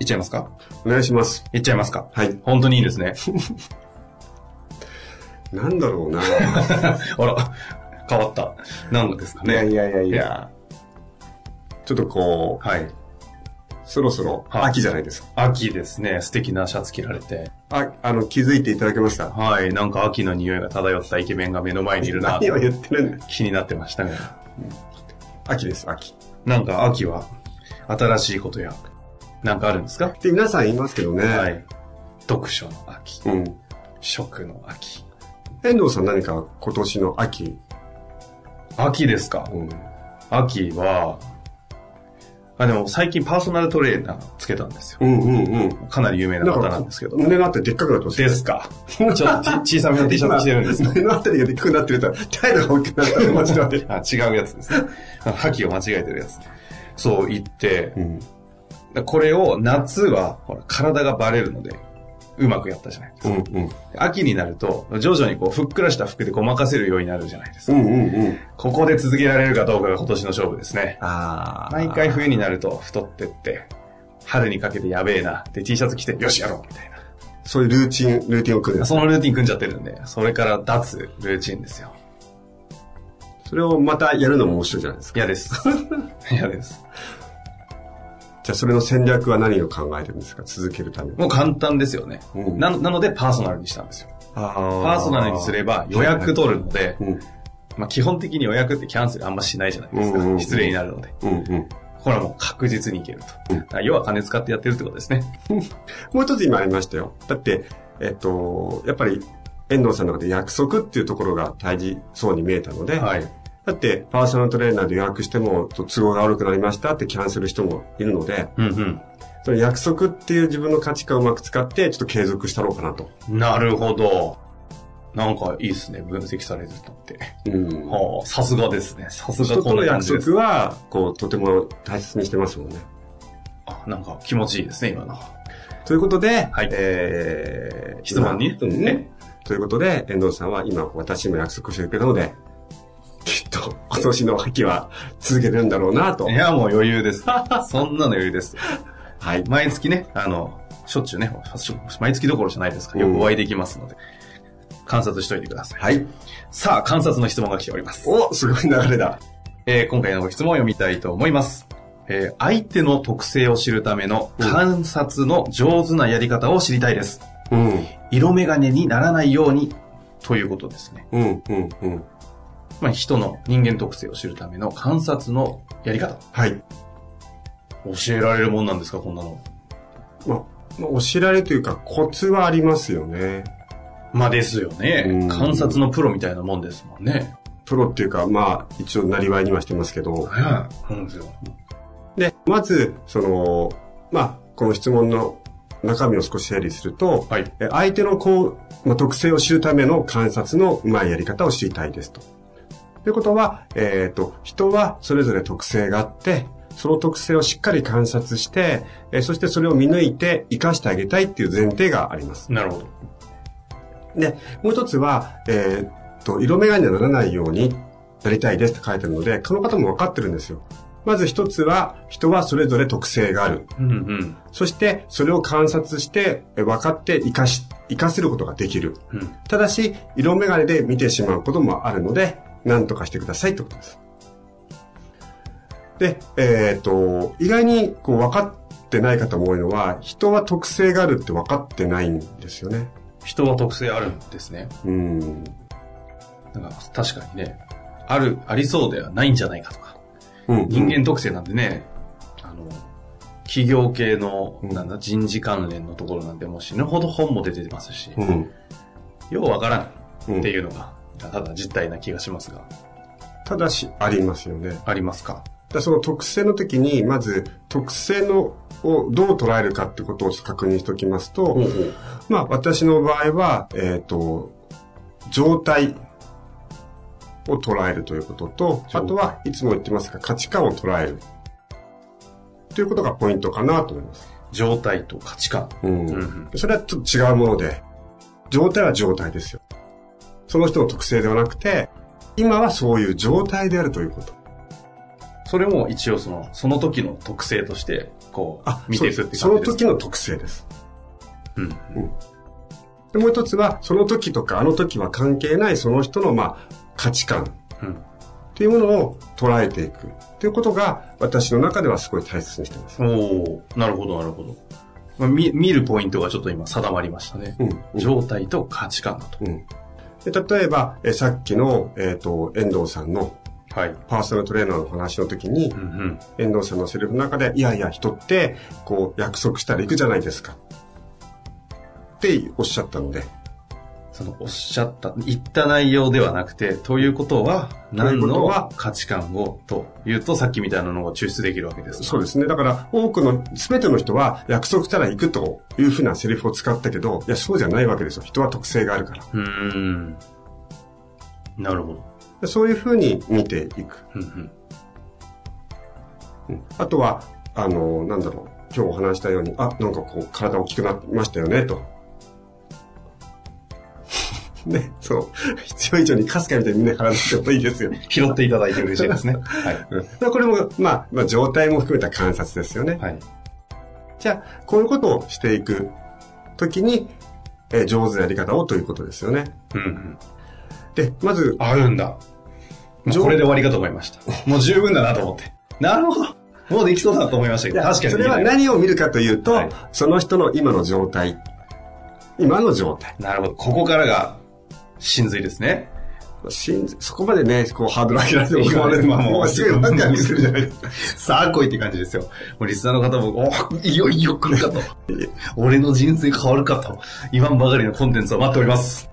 いっちゃいますか？お願いします。いっちゃいますか？はい。本当にいいですね。なんだろうな あら、変わった。何ですかね。いやいやいやいや。ちょっとこう、はい。そろそろはい秋じゃないですか。秋ですね。素敵なシャツ着られて。あ、あの、気づいていただけました？はい。なんか秋の匂いが漂ったイケメンが目の前にいるな。何を言ってるんだ気になってましたね。秋です、秋。なんか秋は新しいことや、なんかあるんですか？って皆さん言いますけどね。はい。読書の秋、うん。食の秋。遠藤さん何か今年の秋？秋ですか？うん。秋は、あ、でも最近パーソナルトレーナーつけたんですよ。うんうんうん。かなり有名な方なんですけど。胸のあたりでっかくなってます。ですか？ちょっとち小さめの T シャツ着てるんですか？胸のあたりがでっかくなってると、態度が大きくなったら間違って。あ、違うやつですね。覇気を間違えてるやつ。そう言ってう、ん。これを夏は、ほら、体がバレるので、うまくやったじゃないですか。うんうん。秋になると、徐々にこう、ふっくらした服でごまかせるようになるじゃないですか。うんうんうん。ここで続けられるかどうかが今年の勝負ですね。あ毎回冬になると太ってって、春にかけてやべえな。で、T シャツ着て、よしやろうみたいそういうルーチン、ルーティンを組んでな。そのルーティン組んじゃってるんで、それから脱ルーチンですよ。それをまたやるのも面白いじゃないですか。嫌です。嫌です。じゃあそれの戦略は何を考えてるんですか？続けるために。もう簡単ですよね。うんななので、パーソナルにしたんですよ。パパーソナルにすれば予約取るので、うん。まあ基本的に予約ってキャンセルあんましないじゃないですか。うんうんうん失礼になるので。うんうん。これはもう確実にいけると。要は金使ってやってるってことですね。もう一つ今ありましたよ。だって、えっと、やっぱり、遠藤さんの中で約束っていうところが大事そうに見えたので、はい。だって、パーソナルトレーナーで予約しても、都合が悪くなりましたってキャンセル人もいるので、うんその約束っていう自分の価値観をうまく使って、ちょっと継続したろうかなと。うん。なるほど。なんかいいですね。分析されるとって。うん。はあ、さすがですね。さすが人この。約束は、こう、とても大切にしてますもんね。あ、なんか気持ちいいですね、今の。ということで、はいえー、質問に？ね。ということで、遠藤さんは今、私も約束してくれたので、きっと今年の秋は続けてるんだろうなと。いや、もう余裕です。そんなの余裕です。はい。毎月ね、あの、しょっちゅうね、毎月どころじゃないですか。よくお会いできますので、観察しといてください。はい。さあ、観察の質問が来ております。お、すごい流れだ。えー今回のご質問を読みたいと思います。えー相手の特性を知るための観察の上手なやり方を知りたいです。うん。色眼鏡にならないようにということですね。うん、うん、うん。まあ、人の人間特性を知るための観察のやり方。はい。教えられるもんなんですか、こんなの。まあ、まあ、お知られというか、コツはありますよね。まあですよねうん。観察のプロみたいなもんですもんね。プロっていうか、まあ、一応、なりわいにはしてますけど。はい。そうですよ。で、まず、その、まあ、この質問の中身を少し整理すると、はい。え相手のこう、まあ、特性を知るための観察のうまいやり方を知りたいですと。ということは、えっ、と、人はそれぞれ特性があって、その特性をしっかり観察して、えーそしてそれを見抜いて活かしてあげたいっていう前提があります。なるほど。で、もう一つは、えっと、色眼鏡にならないようになりたいですって書いてあるので、この方も分かってるんですよ。まず一つは、人はそれぞれ特性がある。うんうん。そして、それを観察して、え分かって活かし、活かせることができる。うん。ただし、色眼鏡で見てしまうこともあるので、何とかしてくださいってことです。で、えっ、と、意外にこう分かってない方も多いのは、人は特性があるって分かってないんですよね。人は特性あるんですね。うん。なんか確かにね、ある、ありそうではないんじゃないかとか。うん人間特性なんでね、あの、企業系の、うんなんだ、人事関連のところなんで、もう死ぬほど本も出てますし、うん。ようわからんうんっていうのが、ただ実態な気がしますが、ただし、ありますよね。ありますか？らその特性の時に、まず、特性の、をどう捉えるかってことを確認しておきますと、まあ、私の場合は、えっ、と、状態を捉えるということと、あとはいつも言ってますが、価値観を捉える。ということがポイントかなと思います。状態と価値観。うんうんそれはちょっと違うもので、状態は状態ですよ。その人の特性ではなくて、今はそういう状態であるということ。それも一応その、その時の特性として、こう、見ていくって感じですそその時の特性です。うん。でもう一つは、その時とかあの時は関係ないその人の、まあ、価値観うん。っていうものを捉えていくということが私の中ではすごい大切にしてます。おおなるほど、なるほど。まあ、見見るポイントがちょっと今定まりましたね。うん状態と価値観だと。うん、で例えばえさっきの、えっと遠藤さんのはい。パーソナルトレーナーの話の時にうんうん。遠藤さんのセリフの中でいやいや人ってこう約束したら行くじゃないですかっておっしゃったのでそのおっしゃった、言った内容ではなくて、ということは、何のは価値観をというと、さっきみたいなのが抽出できるわけです。そうですね。だから、多くの、すべての人は、約束したら行くというふうなセリフを使ったけど、いや、そうじゃないわけですよ。人は特性があるから。うーん。なるほど。そういうふうに見ていく。うんあとは、あの、なんだろう。今日お話したように、あ、なんかこう、体大きくなりましたよね、と。ね、そう。必要以上にかすかみたいに胸張らなくてもいいですよ。拾っていただいて嬉しいですね。はい。これも、まあ、まあ、状態も含めた観察ですよね。はい。じゃあ、こういうことをしていくときに、えー上手なやり方をということですよね。うんうん。で、まず、あるんだ。これで終わりかと思いました。もう十分だなと思って。なるほど。もうできそうだと思いましたけど、確かに。それは何を見るかというと、はいその人の今の状態。今の状態。なるほど。ここからが、真髄ですね。信じそこまでね、こう、ハードル上げられても困る。今もうもうすぐワクワクするじゃないですか。さあ来いって感じですよ。もうリスナーの方も、おいよいよ来るかと。俺の人生変わるかと。言わんばかりのコンテンツを待っております。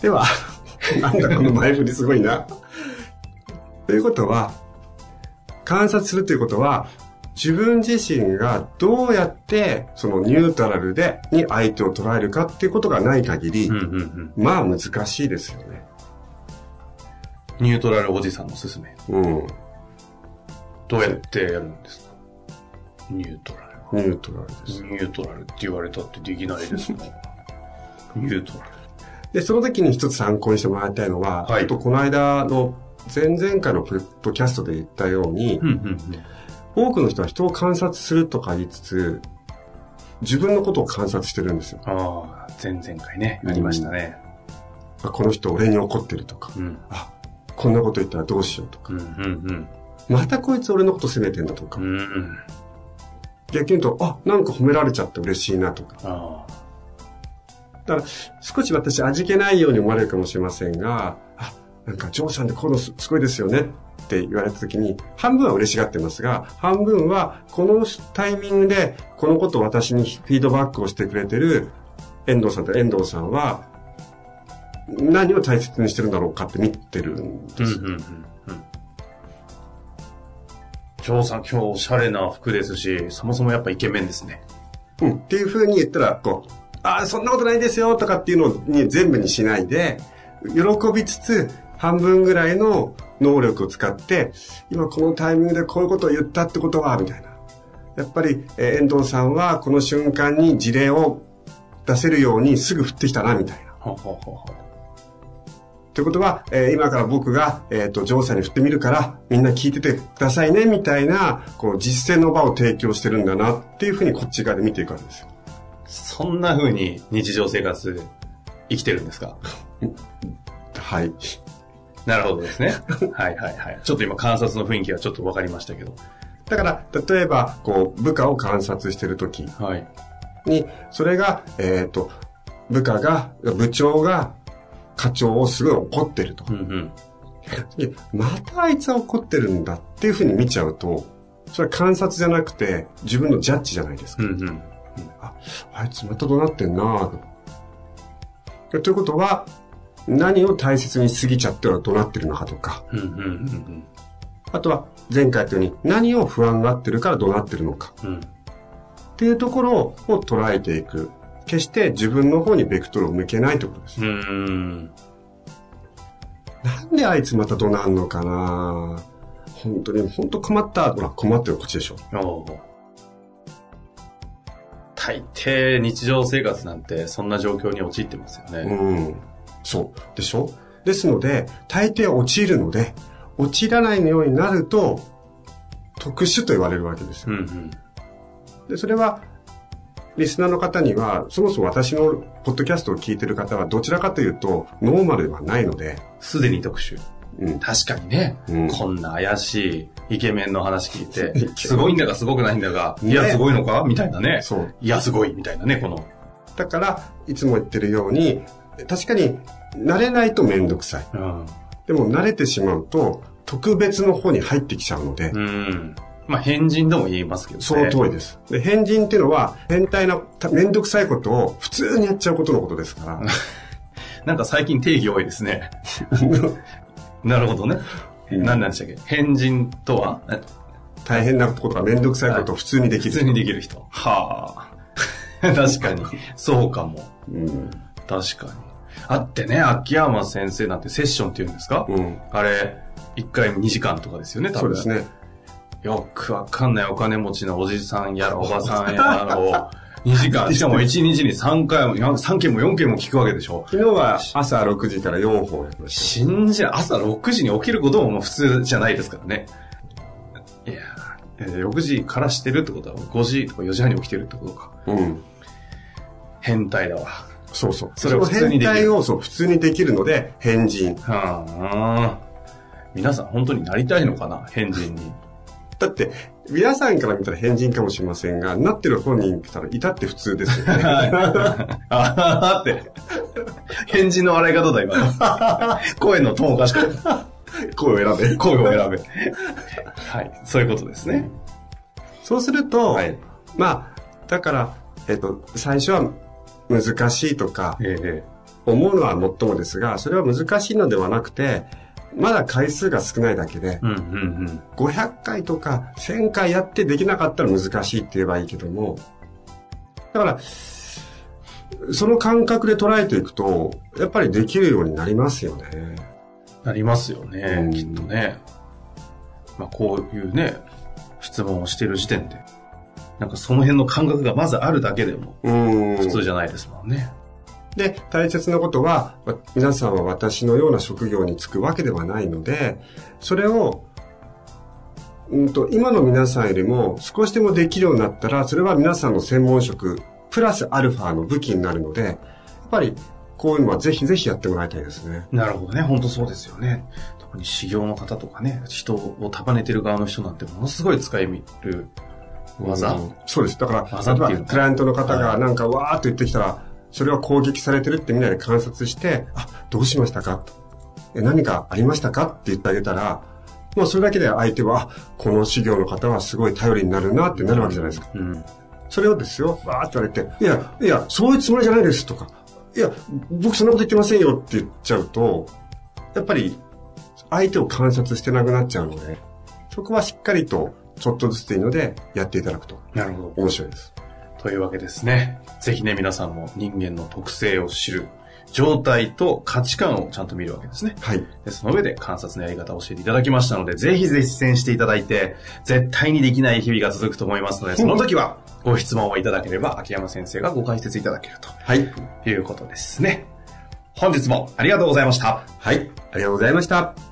では、なんだこの前振りすごいな。ということは、観察するということは、自分自身がどうやってそのニュートラルでに相手を捉えるかっていうことがない限り、うんうんうん。まあ難しいですよね。ニュートラルおじさんのすすめ。うん。どうやってやるんですか？ニュートラニュートラルです。ル。ニュートラルって言われたってできないですもん。ニュートラル。で、その時に一つ参考にしてもらいたいのは、はいあとこの間の前々回のポッドキャストで言ったように、うんうん多くの人は人を観察するとか言いつつ、自分のことを観察してるんですよ。ああ、前々回ね、ありましたね。あこの人俺に怒ってるとか、うん。あ、こんなこと言ったらどうしようとか、うんうんまたこいつ俺のこと責めてんだとか、うん。うんうん。逆に言うと、あ、なんか褒められちゃって嬉しいなとか。あだから、少し私味気ないように思われるかもしれませんが、あ、なんか、ジョーさんってこういうのすすごいですよねって言われた時に、半分は嬉しがってますが、半分は、このタイミングで、このことを私にフィードバックをしてくれてる遠藤さんと遠藤さんは、何を大切にしてるんだろうかって見てるんあ。です。うんうんうんうん。ジョーさん今日おしゃれな服ですし、そもそもやっぱイケメンですね。うん。っていう風に言ったら、こう、ああ、そんなことないですよとかっていうのに全部にしないで、喜びつつ、半分ぐらいの能力を使って、今このタイミングでこういうことを言ったってことは、みたいな。やっぱり、えー遠藤さんはこの瞬間に事例を出せるようにすぐ降ってきたな、みたいな。はははは。ということは、えー今から僕が、えっ、ーさんに振ってみるから、みんな聞いててくださいね、みたいな、こう、実践の場を提供してるんだな、っていうふうにこっち側で見ていくわけですよ。そんな風に日常生活で生きてるんですか？はい。なるほどですね。はいはいはい。ちょっと今観察の雰囲気がちょっとわかりましたけど。だから、例えば、こう、部下を観察してるときはい。に、それが、えっ、と、部下が、部長が課長をすごい怒ってると。うんうん。でまたあいつは怒ってるんだっていうふうに見ちゃうと、それは観察じゃなくて自分のジャッジじゃないですか。うんうん。あ、あいつまた怒鳴ってんなぁと。ということは、何を大切にしすぎちゃっては怒鳴ってるのかとか、うんうんうんあとは前回言ったように何を不安がってるから怒鳴ってるのかうん。うん。っていうところを捉えていく。決して自分の方にベクトルを向けないということです。うん。なんであいつまた怒鳴るのかな本当に、本当困った。ほら、困ってるこっちでしょ。大抵日常生活なんてそんな状況に陥ってますよね。うん。そう。でしょ？ですので、大抵陥るので、陥らないようになると、特殊と言われるわけですよ。うんうん。で、それは、リスナーの方には、そもそも私のポッドキャストを聞いてる方は、どちらかというと、ノーマルではないので、すでに特殊。うん。確かにね、うんこんな怪しいイケメンの話聞いて すごいんだかすごくないんだか、ねいや、すごいのか？みたいなね。そう。いや、すごいみたいなね、この。だから、いつも言ってるように、確かに、慣れないとめんどくさい。うん。でも、慣れてしまうと、特別の方に入ってきちゃうので、うん。まあ、変人とも言いますけどね。その通りです。で、変人っていうのは、変態な、ためんどくさいことを普通にやっちゃうことのことですから。なんか最近定義多いですね。なるほどね。うん何なんでしたっけ？変人とは？え大変なことがめんどくさいことを普通にできる。普通にできる人。はあ。確かに。そうかも。うん。確かに。あってね、秋山先生なんてセッションって言うんですか、うん。あれ、1回2時間とかですよね、多分。そうですね。よくわかんないお金持ちのおじさんやら おばさんやらを2時間、しかも1日に3回も、3件も4件も聞くわけでしょ？昨日は朝6時から4本やりまし信じ。朝6時に起きることももう普通じゃないですからね。いやーえー6時からしてるってことは5時とか4時半に起きてるってことか。た。うん。変態だわ。そうそう。それを変態をそう普通にできるので、変人。はあ。皆さん本当になりたいのかな？変人に。だって、皆さんから見たら変人かもしれませんが、なってる本人来たら、いたって普通ですよね。あって。返事の笑い方だ、今の。声のトーンおかしかった。声を選べ。声を選べ。はい。そういうことですね。そうすると、はい。まあ、だから、えっと、最初は難しいとかええ思うのはもっともですが、それは難しいのではなくて、まだ回数が少ないだけで、うんうんうん。500回とか1000回やってできなかったら難しいって言えばいいけども、だから、その感覚で捉えていくと、やっぱりできるようになりますよね。なりますよね、うんきっとね。まあ、こういうね、質問をしてる時点で、なんかその辺の感覚がまずあるだけでもうん。普通じゃないですもんね。で、大切なことは、わ皆さんは私のような職業に就くわけではないので、それを、うんと、今の皆さんよりも少しでもできるようになったら、それは皆さんの専門職、プラスアルファの武器になるので、やっぱり、こういうのはぜひぜひやってもらいたいですね。なるほどね。本当そうですよね。特に修行の方とかね、人を束ねてる側の人なんてものすごい使いみる技、うんそうです。だから、例えばクライアントの方がなんかわーっと言ってきたら、それは攻撃されてるってみんなで観察して、あ、どうしましたか？とえ何かありましたか？って言ってあげたら、もうそれだけで相手は、あこの修行の方はすごい頼りになるなってなるわけじゃないですか。うん。それをですよ、わーって言われて、いや、いや、そういうつもりじゃないですとか、いや、僕そんなこと言ってませんよって言っちゃうと、やっぱり相手を観察してなくなっちゃうので、そこはしっかりとちょっとずつでいいのでやっていただくとなるほど。面白いです。というわけですね。ぜひね、皆さんも人間の特性を知る状態と価値観をちゃんと見るわけですね。はい。でその上で観察のやり方を教えていただきましたので、ぜひ実践していただいて、絶対にできない日々が続くと思いますので、その時はご質問をいただければ、秋山先生がご解説いただけるはい。ということですね。本日もありがとうございました。はい。ありがとうございました。